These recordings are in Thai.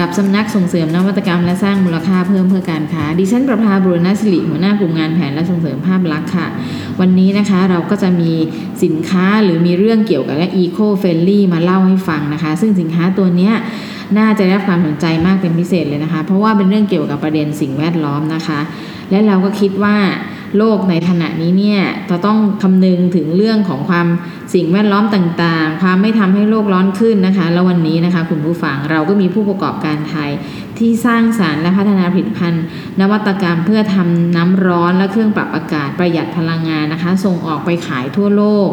กับสำนักส่งเสริมนวัตกรรมและสร้างมูลค่าเพิ่มเพื่อการค้า ดิฉันประภาบุรณศิริหัวหน้ากลุ่มงานแผนและส่งเสริมภาพลักษณ์ค่ะ วันนี้นะคะเราก็จะมีสินค้าหรือมีเรื่องเกี่ยวกับและ Eco Friendly มาเล่าให้ฟังนะคะ ซึ่งสินค้าตัวเนี้ยน่าจะได้รับความสนใจมากเป็นพิเศษเลยนะคะ เพราะว่าเป็นเรื่องเกี่ยวกับประเด็นสิ่งแวดล้อมนะคะ และเราก็คิดว่า โลกในขณะนี้เนี่ยจะต้องคำนึงถึงเรื่องของความสิ่งแวดล้อมต่างๆ ความไม่ทำให้โลกร้อนขึ้นนะคะ แล้ววันนี้นะคะ คุณผู้ฟังเราก็มีผู้ประกอบการไทย ที่สร้างสรรค์และพัฒนาผลิตภัณฑ์ นวัตกรรมเครื่องทำน้ำร้อนและเครื่องปรับอากาศประหยัดพลังงานนะคะ ส่งออกไปขายทั่วโลก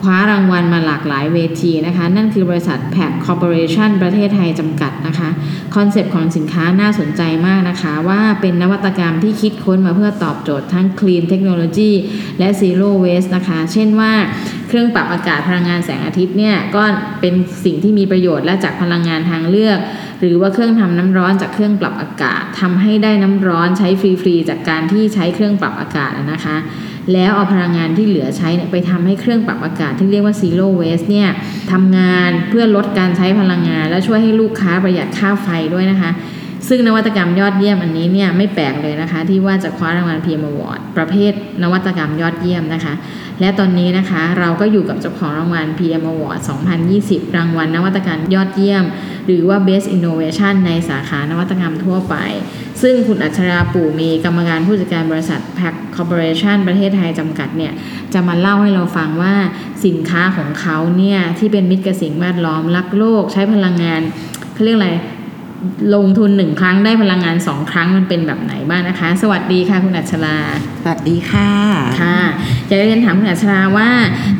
คว้ารางวัลมาหลากหลายเวทีนะคะ นั่นคือบริษัทแพคคอร์ปอเรชันประเทศไทยจำกัดนะคะ คอนเซปต์ของสินค้าน่าสนใจมากนะคะ ว่าเป็นนวัตกรรมที่คิดค้นมาเพื่อตอบโจทย์ทั้ง Clean Technology และ Zero Waste นะคะ เช่นว่า เครื่องปรับอากาศพลังงานแสงอาทิตย์เนี่ยก็เป็นสิ่งที่มีประโยชน์และจากพลังงานทางเลือก หรือว่าเครื่องทำน้ำร้อนจากเครื่องปรับอากาศทำให้ได้น้ำร้อนใช้ฟรีๆจากการที่ใช้เครื่องปรับอากาศนะคะ แล้วเอาพลังงานที่เหลือใช้ไปทำให้เครื่องปรับอากาศที่เรียกว่า zero waste เนี่ยทำงานเพื่อลดการใช้พลังงาน และช่วยให้ลูกค้าประหยัดค่าไฟด้วยนะคะ ซึ่งนวัตกรรมยอดเยี่ยมอันนี้เนี่ยไม่แปลกเลยนะคะ ที่ว่าจะคว้ารางวัล PM Award ประเภทนวัตกรรมยอดเยี่ยมนะคะ และตอนนี้นะคะเราก็อยู่กับเจ้าของรางวัล PM Award 2020 รางวัลนวัตกรรมยอดเยี่ยม หรือว่า Best Innovation ในสาขานวัตกรรมทั่วไป ซึ่งคุณอัชราปู่มีกรรมการผู้จัดการบริษัท Pack Corporation ประเทศไทยจำกัดเนี่ยจะมาเล่าให้เราฟังว่าสินค้าของเขาเนี่ยที่เป็นมิตรกับสิ่งแวดล้อมรักโลกใช้พลังงานเขาเรียกอะไร ลงทุนหนึ่งครั้งได้พลังงานสองครั้งมันเป็นแบบไหนบ้างนะคะ สวัสดีค่ะคุณอัชราสวัสดีค่ะค่ะจะเรียนถามคุณอัชราว่า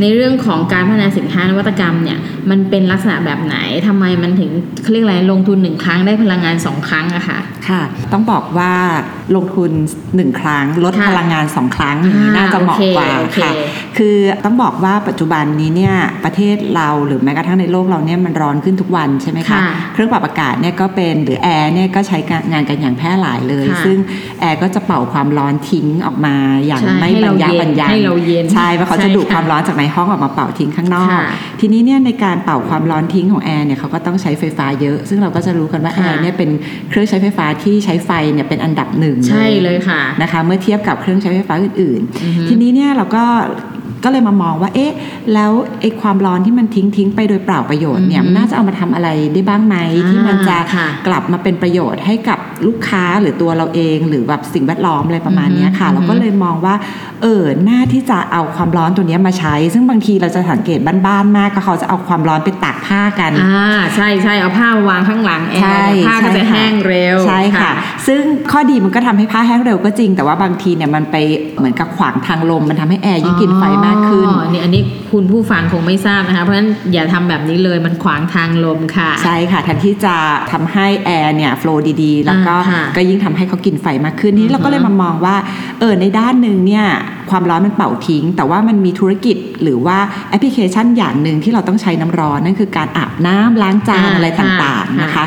ในเรื่องของการพัฒนาสินค้านวัตกรรมเนี่ยมันเป็นลักษณะแบบไหนทำไมมันถึงเขาเรียกอะไรลงทุนหนึ่งครั้งได้พลังงานสองครั้งอะค่ะค่ะ ต้องบอกว่า ลงทุนหนึ่งครั้ง ลดค่ะพลังงานสองครั้งอย่างนี้อ่าน่าจะเหมาะกว่าโอเคค่ะโอเคคือต้องบอกว่าปัจจุบันนี้เนี่ยประเทศเราหรือแม้กระทั่งในโลกเราเนี่ยมันร้อนขึ้นทุกวันใช่ไหมคะค่ะเครื่องปรับอากาศเนี่ยก็เป็นหรือแอร์เนี่ยก็ใช้งานกันอย่างแพร่หลายเลยค่ะซึ่งแอร์ก็จะเป่าความร้อนทิ้งออกมาอย่างใช่ไม่ให้บรเรารยะเย็นบรรยังให้เราเย็นใช่เพราะเขาใช่จะดูดค่ะความร้อนจากในห้องออกมาเป่าทิ้งข้างนอกค่ะทีนี้เนี่ยในการเป่าความร้อนทิ้งของแอร์เนี่ยเขาก็ต้องใช้ไฟฟ้าเยอะ ซึ่งเราก็จะรู้กันว่าแอค่ะร์เนี่ยเป็นเครื่องใช้ไฟฟ้าที่ใช้ไฟเนี่ยเป็นอันดับหนึ่งใช่เลยค่ะนะคะ เมื่อเทียบกับเครื่องใช้ไฟฟ้าอื่นอือฮึๆทีนี้เนี่ยเราก็ ก็เลยมามองว่าเอ๊ะแล้วไอ้ความร้อนที่มันทิ้งทิ้งไปโดยเปล่าประโยชน์เนี่ยอือฮึมันน่าจะเอามาทำอะไรได้บ้างไหมอ่าที่มันจะค่ะกลับมาเป็นประโยชน์ให้กับลูกค้าหรือตัวเราเองหรือแบบสิ่งแวดล้อมอะไรประมาณเนี้ยค่ะอือฮึเราก็เลยมองว่าเออหน้าที่จะเอาความร้อนตัวเนี้ยมาใช้ ซึ่งบางทีเราจะสังเกตบ้านๆมากก็เขาจะเอาความร้อนไปตากผ้ากันอ่าใช่ใช่เอาผ้ามาวางข้างหลังแอใช่ร์ผ้าก็จะใช่ค่ะแห้งเร็วใช่ค่ะ ซึ่งข้อดีมันก็ทำให้ผ้าแห้งเร็วก็จริง แต่ว่าบางทีเนี่ยมันไปเหมือนกับขวางทางลมมันทำให้แอร์ยิ่งกินไฟมากขึ้นอ๋อนี่อันนี้คุณผู้ฟังคงไม่ทราบนะคะ เพราะฉะนั้นอย่าทำแบบนี้เลยมันขวางทางลมค่ะ ใช่ค่ะแทนที่จะทำให้แอร์เนี่ยโฟล์ดีๆ แล้วก็อ่าค่ะก็ยิ่งทำให้เขากินไฟมากขึ้นอือนี่ฮึเราก็เลยมามองว่าเออในด้านหนึ่งเนี่ยความร้อนมันเป่าทิ้ง แต่ว่ามันมีธุรกิจหรือว่าแอปพลิเคชันอย่างหนึ่งที่เราต้องใช้น้ำร้อนนั่นคือการอาบน้ำล้างจานอ่าอะไรต่างๆนะคะ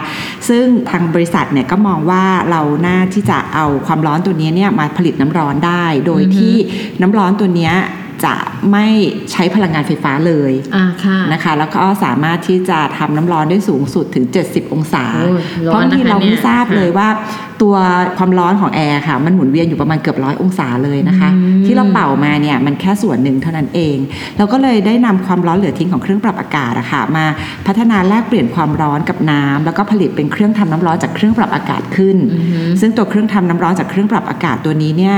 ซึ่งทางบริษัทเนี่ยก็มองว่าเราน่าที่จะเอาความร้อนตัวนี้เนี่ยมาผลิตน้ำร้อนได้ โดยอือฮึที่น้ำร้อนตัวเนี้ย จะไม่ใช้พลังงานไฟฟ้าเลยอ่าค่ะนะคะ แล้วก็สามารถที่จะทำน้ำร้อนได้สูงสุดถึง 70 องศาโอ้ยร้อนเพราะบางทีนะคะเราไม่เนี่ยทราบค่ะเลยว่าตัวความร้อนของแอร์ค่ะ มันหมุนเวียนอยู่ประมาณเกือบร้อยองศาเลยนะคะอืมที่เราเป่ามาเนี่ยมันแค่ส่วนหนึ่งเท่านั้นเอง เราก็เลยได้นำความร้อนเหลือทิ้งของเครื่องปรับอากาศอะค่ะมาพัฒนาแลกเปลี่ยนความร้อนกับน้ำแล้วก็ผลิตเป็นเครื่องทำน้ำร้อนจากเครื่องปรับอากาศขึ้นอือฮึซึ่งตัวเครื่องทำน้ำร้อนจากเครื่องปรับอากาศตัวนี้เนี่ย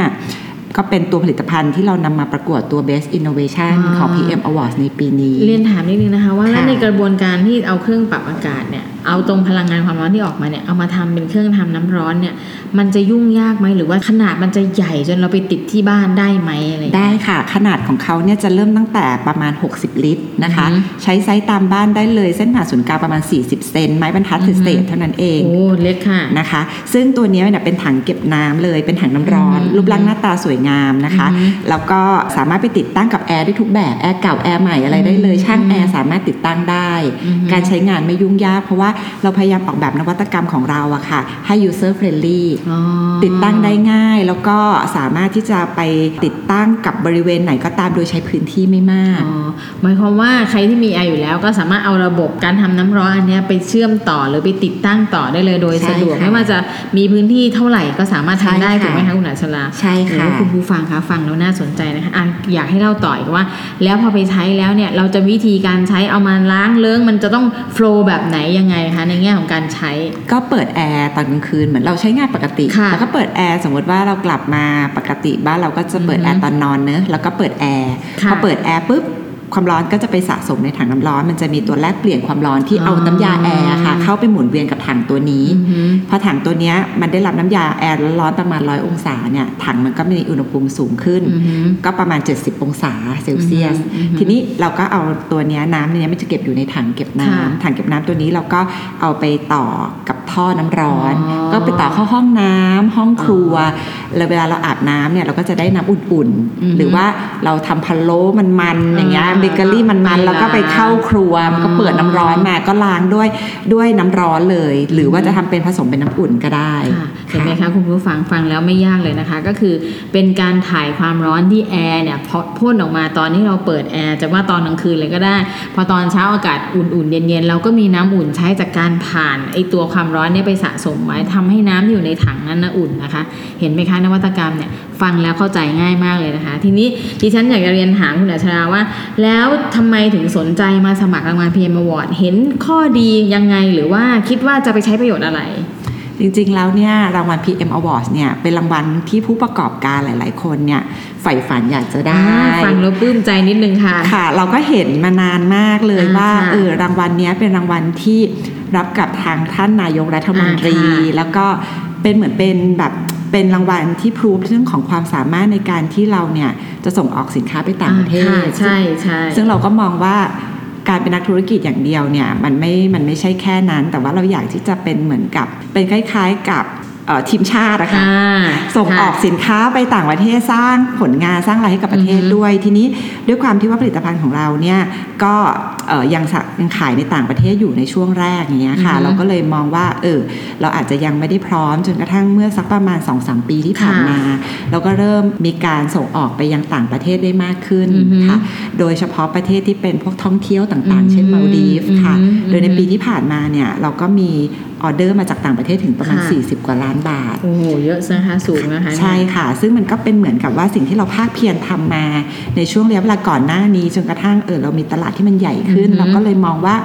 ก็เป็นตัวผลิตภัณฑ์ที่เรานำมาประกวดตัว Best Innovation อ่าของ PM Awards ในปีนี้ เรียนถามนิดนึงนะคะ ว่าแล้วค่ะในกระบวนการที่เอาเครื่องปรับอากาศเนี่ย เอาตรงพลังงานความร้อนที่ออกมาเนี่ยเอามาทำเป็นเครื่องทำน้ำร้อนเนี่ยมันจะยุ่งยากไหมหรือว่าขนาดมันจะใหญ่จนเราไปติดที่บ้านได้ไหมอะไรอย่างเงี้ยได้ค่ะ ขนาดของเขาเนี่ยจะเริ่มตั้งแต่ประมาณ 60 ลิตรนะคะอือฮึใช้ไซส์ตามบ้านได้เลยเส้นผ่าศูนย์กลางประมาณ 40 เซนไม้บรรทัดอือฮึเศษๆเท่านั้นเองโอ้เล็กค่ะนะคะ ซึ่งตัวเนี้ยเนี่ยเป็นถังเก็บน้ำเลยเป็นถังน้ำร้อนอืมรูปร่างหน้าตาสวยงามนะคะอือฮึแล้วก็สามารถไปติดตั้งกับแอร์ได้ทุกแบบแอร์เก่าแอร์ใหม่อะไรได้เลยอืมช่างแอร์สามารถติดตั้งได้อือฮึการใช้งานไม่ยุ่งยากเพราะว่าเราพยายามออกแบบนวัตกรรมของเราอะค่ะ ให้ user friendly อ๋อติดตั้งได้ง่าย แล้วก็สามารถที่จะไปติดตั้งกับบริเวณไหนก็ตามโดยใช้พื้นที่ไม่มากอ๋อหมายความว่าใครที่มีแอร์อยู่แล้วก็สามารถเอาระบบการทำน้ำร้อนอันเนี้ยไปเชื่อมต่อหรือไปติดตั้งต่อได้เลยโดยใช่สะดวกค่ะไม่ว่าจะมีพื้นที่เท่าไหร่ก็สามารถทำได้ใช่ค่ะถูกไหมคะคุณอัชราใช่ค่ะโอ้คุณผู้ฟังคะฟังแล้วน่าสนใจนะคะอะอยากให้เล่าต่ออีกว่า แล้วพอไปใช้แล้วเนี่ยเราจะวิธีการใช้เอามาล้างเลื้งมันจะต้องflow แบบไหนยังไงคะในแง่ของการใช้ ก็เปิดแอร์ตอนกลางคืนเหมือนเราใช้งานปกติค่ะแล้วก็เปิดแอร์สมมติว่าเรากลับมาปกติบ้านเราก็จะเปิดอือฮึแอร์ตอนนอนเนอะแล้วก็เปิดแอร์ค่ะพอเปิดแอร์ปุ๊บ ความร้อนก็จะไปสะสมในถังน้ำร้อน มันจะมีตัวแลกเปลี่ยนความร้อนที่อ๋อเอาน้ำยาแอร์ค่ะ เข้าไปหมุนเวียนกับถังตัวนี้อือหือพอถังตัวเนี้ยมันได้รับน้ำยาแอร์ร้อนๆประมาณร้อยองศาเนี่ยถังมันก็มีอุณหภูมิสูงขึ้นอือหือก็ประมาณ 70 องศาเซลเซียสอือหืออือหือทีนี้เราก็เอาตัวเนี้ยน้ำเนี้ยมันจะเก็บอยู่ในถังเก็บน้ำค่ะถังเก็บน้ำตัวนี้เราก็เอาไปต่อกับท่อน้ำร้อนอ๋อก็ไปต่อเข้าห้องน้ำห้องครัวแล้วเวลาเราอาบน้ำเนี่ยเราก็จะได้น้ำอุ่นอือหือๆหรือว่าเราทำพะโล้มันๆอย่างเงี้ยอ่าเบเกอรี่มันไปๆแล้วก็ไปเข้าครัวล้างมันก็เปิดน้ำร้อนมาก็ล้างด้วยด้วยน้ำร้อนเลย หรือว่าจะทำเป็นผสมเป็นน้ำอุ่นก็ได้ค่ะเห็นไหมคะคุณผู้ฟังฟังแล้วไม่ยากเลยนะคะ ก็คือเป็นการถ่ายความร้อนที่แอร์เนี่ยพอพ่นออกมาตอนที่เราเปิดแอร์จะว่าตอนกลางคืนเลยก็ได้ พอตอนเช้าอากาศอุ่นๆ เย็นๆเราก็มีน้ำอุ่นใช้จากการผ่านไอตัวความร้อนเนี่ยไปสะสมไว้ทำให้น้ำที่อยู่ในถังนั้นนะอุ่นนะคะ เห็นไหมคะนวัตกรรมเนี่ย ฟังแล้วเข้าใจง่ายมากเลยนะคะ ทีนี้ดิฉันอยากจะเรียนถามคุณอัชราว่า แล้วทำไมถึงสนใจมาสมัครรางวัล PM Award เห็นข้อดียังไงหรือว่าคิดว่าจะไปใช้ประโยชน์อะไร จริงๆแล้วเนี่ยรางวัล PM Awards เนี่ยเป็นรางวัลที่ผู้ประกอบการหลาย ๆ คนเนี่ยใฝ่ฝันอยากจะได้อ่าฟังแล้วปลื้มใจนิดนึงค่ะค่ะ เราก็เห็นมานานมากเลยอ่าว่าค่ะเออรางวัลเนี้ยเป็นรางวัลที่รับกับทางท่านนายกรัฐมนตรีอ่าค่ะแล้วก็เป็นเหมือนเป็นแบบ เป็นรางวัลที่พรูฟเรื่องของความสามารถในการที่เราเนี่ยจะส่งออกสินค้าไปต่างประเทศอ่าค่ะใช่ใช่ซึ่งเราก็มองว่าการเป็นนักธุรกิจอย่างเดียวเนี่ยมันไม่ มันไม่ใช่แค่นั้น แต่ว่าเราอยากที่จะเป็นเหมือนกับ เป็นคล้าย ๆ กับเอ่อ ทีมชาติอะค่ะอ่าส่งออกค่ะสินค้าไปต่างประเทศสร้างผลงานสร้างรายให้กับประเทศอือฮึด้วย ทีนี้ด้วยความที่ว่าผลิตภัณฑ์ของเราเนี่ยก็เอ่อยังสะยังขายในต่างประเทศอยู่ในช่วงแรกอย่างเงี้ยค่ะอือฮึเราก็เลยมองว่าเออเราอาจจะยังไม่ได้พร้อมจนกระทั่งเมื่อสักประมาณ 2-3 ปีที่ผ่านค่ะมา เราก็เริ่มมีการส่งออกไปยังต่างประเทศได้มากขึ้นอือฮึค่ะโดยเฉพาะประเทศที่เป็นพวกท่องเที่ยวต่างๆ เช่นอืมมาลดีฟส์ค่ะอืมโดยในปีที่ผ่านมาเนี่ยเราก็มีออเดอร์มาจากต่างประเทศถึงประมาณค่ะ40 กว่าล้านบาท โอ้โห เยอะนะคะสูงนะคะ ใช่ค่ะ ซึ่งมันก็เป็นเหมือนกับว่าสิ่งที่เราภาคเพียรทำมาในช่วงระยะเวลาก่อนหน้านี้จนกระทั่งเออเรามีตลาดที่มันใหญ่ขึ้น เราก็เลยมองว่า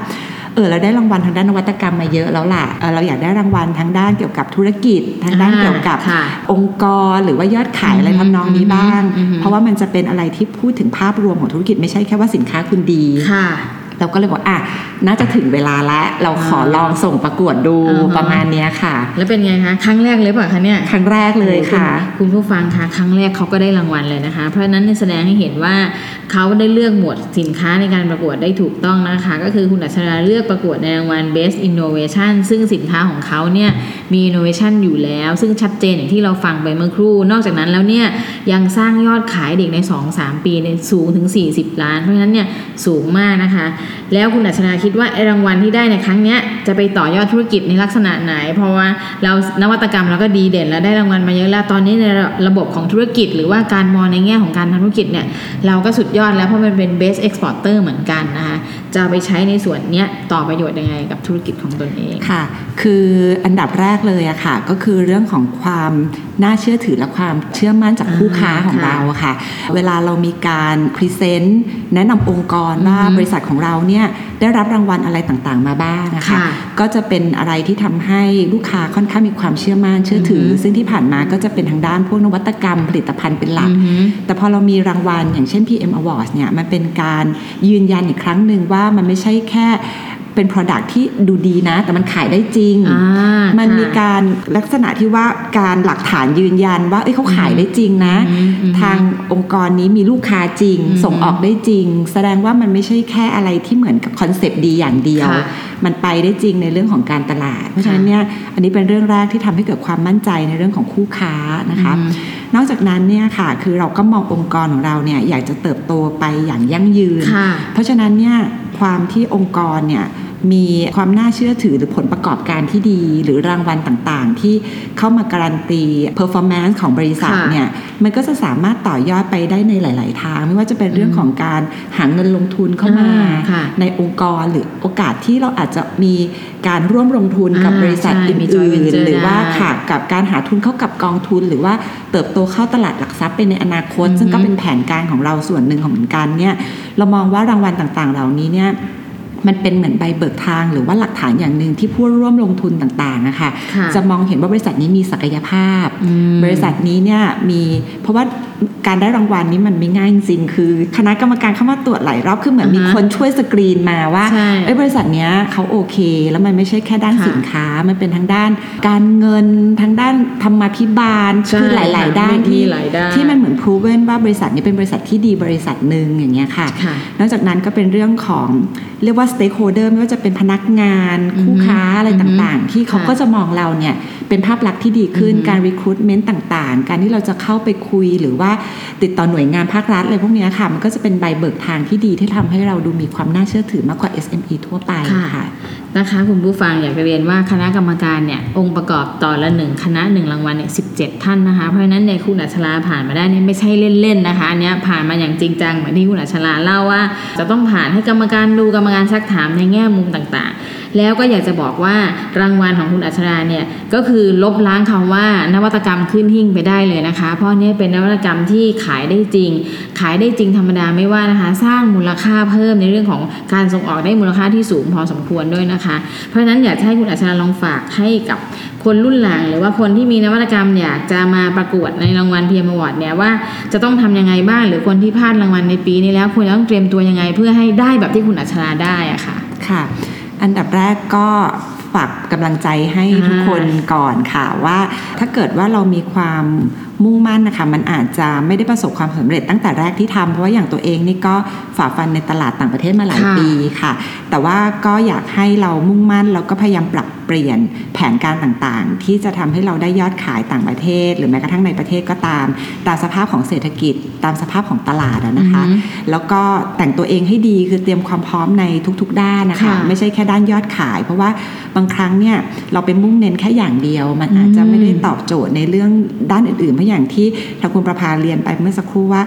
เออเราได้รางวัลทางด้านนวัตกรรมมาเยอะแล้วล่ะเออเราอยากได้รางวัลทางด้านเกี่ยวกับธุรกิจ ทางด้านอ่าเกี่ยวกับค่ะองค์กรหรือว่ายอดขายอะไรทำนองนี้บ้างอืมอืมเพราะว่ามันจะเป็นอะไรที่พูดถึงภาพรวมของธุรกิจไม่ใช่แค่ว่าสินค้าคุณดีค่ะ เราก็เลยบอกอะน่าจะถึงเวลาแล้วเราขอลองส่งประกวดดูอ่าฮะประมาณเนี้ยค่ะ แล้วเป็นไงคะครั้งแรกเลยเปล่ะคะเนี่ยครั้งแรกเลยค่ะ คุณผู้ฟังคะครั้งแรกเขาก็ได้รางวัลเลยนะคะ เพราะฉะนั้นแสดงให้เห็นว่าเขาได้เลือกหมวดสินค้าในการประกวดได้ถูกต้องนะคะ ก็คือคุณอัชราเลือกประกวดในรางวัล Best Innovation ซึ่งสินค้าของเขาเนี่ยมี innovation อยู่แล้ว ซึ่งชัดเจนอย่างที่เราฟังไปเมื่อครู่ นอกจากนั้นแล้วเนี่ยยังสร้างยอดขายเด็กใน 2-3 ปีในยสูงถึง 40 ล้าน เพราะฉะนั้นเนี่ยสูงมากนะคะแล้วคุณอัชนาคิดว่าไอรางวัลที่ได้ในครั้งนี้จะไปต่อยอดธุรกิจในลักษณะไหน เพราะว่าเรานวัตกรรมเราก็ดีเด่นแล้วได้รางวัลมาเยอะแล้วตอนนี้ในระบบของธุรกิจ หรือว่าการมองในแง่ของการทำธุรกิจเนี่ยเราก็สุดยอดแล้วเพราะมันเป็น best exporter เหมือนกันนะคะจะเอาไปใช้ในส่วนเนี้ยต่อประโยชน์ยังไงกับธุรกิจของตนเองค่ะ คืออันดับแรกเลยอะค่ะ ก็คือเรื่องของความน่าเชื่อถือและความเชื่อมั่นจากคู่ค้าของอ่าค่ะเราอะค่ะ เวลาเรามีการพรีเซนต์แนะนำองค์กรว่าอือฮึบริษัทของเราเนี่ยได้รับรางวัลอะไรต่างๆมาบ้างนะคะค่ะก็จะเป็นอะไรที่ทำให้ลูกค้าค่อนข้างมีความเชื่อมั่นเชื่อถือออฮึซึ่งที่ผ่านมาก็จะเป็นทางด้านพวกนวัตกรรมผลิตภัณฑ์เป็นหลักอือฮึแต่พอเรามีรางวัลอย่างเช่น PM Awards เนี่ยมันเป็นการยืนยันอีกครั้งหนึ่งว่ามันไม่ใช่แค่เป็น Product ที่ดูดีนะ แต่มันขายได้จริงอ่ามันมีค่ะการลักษณะที่ว่าการหลักฐานยืนยันว่าเอ้ยเขาขายได้จริงนะอืมอืมทางองค์กรนี้มีลูกค้าจริงอืมส่งออกได้จริง แสดงว่ามันไม่ใช่แค่อะไรที่เหมือนกับคอนเซปต์ดีอย่างเดียวค่ะมันไปได้จริงในเรื่องของการตลาด เพราะฉะนั้นเนี่ยอันนี้เป็นเรื่องแรกที่ทำให้เกิดความมั่นใจในเรื่องของคู่ค้านะคะอืม นอกจากนั้นเนี่ยค่ะคือเราก็มององค์กรของเราเนี่ยอยากจะเติบโตไปอย่างยั่งยืนค่ะเพราะฉะนั้นเนี่ยความที่องค์กรเนี่ย มีความน่าเชื่อถือหรือผลประกอบการที่ดี หรือรางวัลต่างๆ ที่เข้ามาการันตี performance ของบริษัทค่ะเนี่ยมันก็จะสามารถต่อยอดไปได้ในหลาย ๆ ทาง ไม่ว่าจะเป็นเรื่องของการหาเงินลงทุนเข้ามาอ่าค่ะในองค์กรหรือโอกาสที่เราอาจจะมีการร่วมลงทุนกับอ่าบริษัทใช่อมี joint ื่น venture ๆหรือว่าได้ค่ะกับการหาทุนเข้ากับกองทุน หรือว่าเติบโตเข้าตลาดหลักทรัพย์ไปในอนาคตอือฮึซึ่งก็เป็นแผนการของเราส่วนหนึ่งของเหมือนกันเนี่ยเรามองว่ารางวัลต่างๆ เหล่านี้เนี่ย มันเป็นเหมือนใบเบิกทางหรือว่าหลักฐานอย่างหนึ่งที่ผู้ร่วมลงทุนต่างๆนะคะค่ะจะมองเห็นว่าบริษัทนี้มีศักยภาพอืมบริษัทนี้เนี่ยมีเพราะว่าการได้รางวัลนี้มันไม่ง่ายจริงๆคือ คณะกรรมการเข้ามาตรวจหลายรอบคือเหมือนมีอ่าฮะคนช่วยสกรีนมาว่าใช่เอ้ยบริษัทเนี้ยเขาโอเค แล้วมันไม่ใช่แค่ด้านค่ะสินค้ามันเป็นทั้งด้าน การเงินทั้งด้านธรรมาภิบาลใช่คือหลาย ๆ ด้านมีที่หลายด้านที่มันเหมือน proven ว่าบริษัทนี้เป็นบริษัทที่ดีบริษัทหนึ่งอย่างเงี้ยค่ะค่ะนอกจากนั้นก็เป็นเรื่องของเรียกว่า stakeholder ไม่ว่าจะเป็นพนักงานอือฮึคู่ค้าอะไรต่างๆ ที่เขาค่ะก็จะมองเราเนี่ยเป็นภาพลักษณ์ที่ดีขึ้นอือฮึการ recruitment ต่างๆ การที่เราจะเข้าไปคุยหรือว่าติดต่อหน่วยงานภาครัฐอะไรพวกเนี้ยค่ะ มันก็จะเป็นใบเบิกทางที่ดีที่ทำให้เราดูมีความน่าเชื่อถือมากกว่า SME ทั่วไปค่ะค่ะนะคะคุณผู้ฟังอยากจะเรียนว่าคณะกรรมการเนี่ยองค์ประกอบต่อละหนึ่งคณะหนึ่งรางวัลเนี่ยสิท่านนะคะ เพราะฉะนั้นเนี่ยคุณอัชราผ่านมาได้เนี่ยไม่ใช่เล่นๆนะคะอันเนี้ยผ่านมาอย่างจริงจังเหมือนที่คุณอัชราเล่าว่า จะต้องผ่านให้กรรมการดูกรรมการซักถามในแง่มุมต่างแล้วก็อยากจะบอกว่ารางวัลของคุณอัชราเนี่ยก็คือลบล้างคำว่านวัตกรรมขึ้นหิ้งไปได้เลยนะคะ เพราะนี่เป็นนวัตกรรมที่ขายได้จริง ขายได้จริงธรรมดาไม่ว่านะคะ สร้างมูลค่าเพิ่มในเรื่องของการส่งออกได้มูลค่าที่สูงพอสมควรด้วยนะคะ เพราะฉะนั้นอยากให้คุณอัชราลองฝากให้กับคนรุ่นหลังหรือว่าคนที่มีนวัตกรรมอยากจะมาประกวดในรางวัล PM Award เนี่ยว่าจะต้องทำยังไงบ้างหรือคนที่พลาดรางวัลในปีนี้แล้วควรจะต้องเตรียมตัวยังไงเพื่อให้ได้แบบที่คุณอัชราได้อะค่ะค่ะ อันดับแรกก็ฝากกำลังใจให้อ่าทุกคนก่อนค่ะว่า ถ้าเกิดว่าเรามีความ มุ่งมั่นนะคะมันอาจจะไม่ได้ประสบความสำเร็จตั้งแต่แรกที่ทำเพราะว่าอย่างตัวเองนี่ก็ฝ่าฟันในตลาดต่างประเทศมาหลายค่ะปีค่ะ แต่ว่าก็อยากให้เรามุ่งมั่นแล้วก็พยายามปรับเปลี่ยนแผนการต่างๆ ที่จะทำให้เราได้ยอดขายต่างประเทศ หรือแม้กระทั่งในประเทศก็ตาม ตามสภาพของเศรษฐกิจ ตามสภาพของตลาดอะนะคะอือฮึแล้วก็แต่งตัวเองให้ดีคือเตรียมความพร้อมในทุก ๆ ด้านนะคะค่ะไม่ใช่แค่ด้านยอดขาย เพราะว่าบางครั้งเนี่ยเราไปมุ่งเน้นแค่อย่างเดียว มันอาจจะไม่ได้ตอบโจทย์ในเรื่องด้านอื่นๆเพราะอย่างที่ทางคุณประภาเรียนไปเมื่อสักครู่ว่า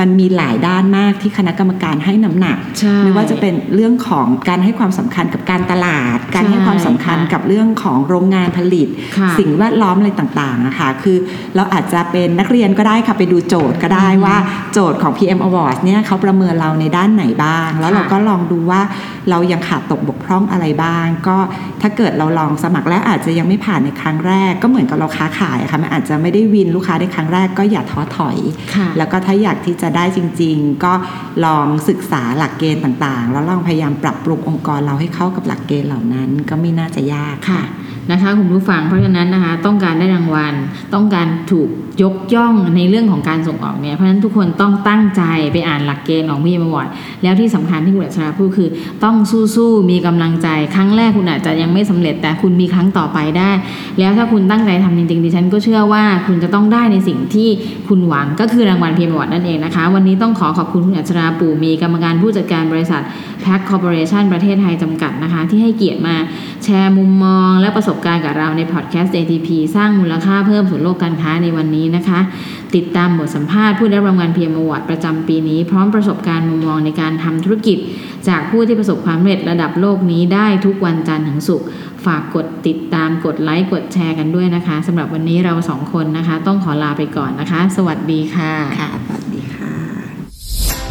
มันมีหลายด้านมากที่คณะกรรมการให้น้ำหนักใช่ไม่ว่าจะเป็นเรื่องของการให้ความสำคัญกับการตลาด การให้ความสำคัญค่ะกับเรื่องของโรงงานผลิตค่ะสิ่งแวดล้อมอะไรต่างๆอะค่ะคือเราอาจจะเป็นนักเรียนก็ได้ค่ะไปดูโจทย์ก็ได้ว่าโจทย์ของ PM Awards เนี่ยเขาประเมินเราในด้านไหนบ้าง แล้วเราก็ลองดูว่าเรายังขาดตกบกพร่องอะไรบ้าง ก็ถ้าเกิดเราลองสมัครแล้วอาจจะยังไม่ผ่านในครั้งแรก ก็เหมือนกับเราค้าขายอะค่ะมันอาจจะไม่ได้วินลูกค้าในครั้งแรกก็อย่าท้อถอยค่ะแล้วก็ถ้าอยากที่จะได้จริง ๆ ก็ลองศึกษาหลักเกณฑ์ต่างๆ แล้วลองพยายามปรับปรุงองค์กรเราให้เข้ากับหลักเกณฑ์เหล่านั้น ก็ไม่น่าจะยากค่ะ นะคะคุณผู้ฟังเพราะฉะนั้นนะคะต้องการได้รางวัล ต้องการถูกยกย่องในเรื่องของการส่งออกเนี่ยเพราะฉะนั้นทุกคนต้องตั้งใจไปอ่านหลักเกณฑ์ของ PM Award แล้วที่สำคัญที่คุณอัชราพูดคือ ต้องสู้ๆมีกำลังใจ ครั้งแรกคุณอาจจะยังไม่สำเร็จแต่คุณมีครั้งต่อไปได้ แล้วถ้าคุณตั้งใจทำจริงๆดิฉันก็เชื่อว่าคุณจะต้องได้ในสิ่งที่คุณหวังก็คือรางวัล PM Award นั่นเองนะคะ วันนี้ต้องขอขอบคุณคุณอัชราปู่มีกรรมการผู้จัดการบริษัทแพ็คคอร์ปอเรชันประเทศไทยจำกัดนะคะ ที่ให้เกียรติมาแชร์มุมมองและประสบการณ์กับเราในพอดแคสต์ DITP สร้างมูลค่าเพิ่มสู่โลกการค้าในวันนี้นะคะ ติดตามบทสัมภาษณ์ผู้ได้รับรางวัล PM Award ประจำปีนี้ พร้อมประสบการณ์มุมมองในการทำธุรกิจ จากผู้ที่ประสบความสำเร็จระดับโลกนี้ได้ทุกวันจันทร์ถึงศุกร์ฝากกดติดตามกดไลค์กดแชร์กันด้วยนะคะสำหรับวันนี้เราสองคนนะคะ ต้องขอลาไปก่อนนะคะ สวัสดีค่ะค่ะสวัสดีค่ะ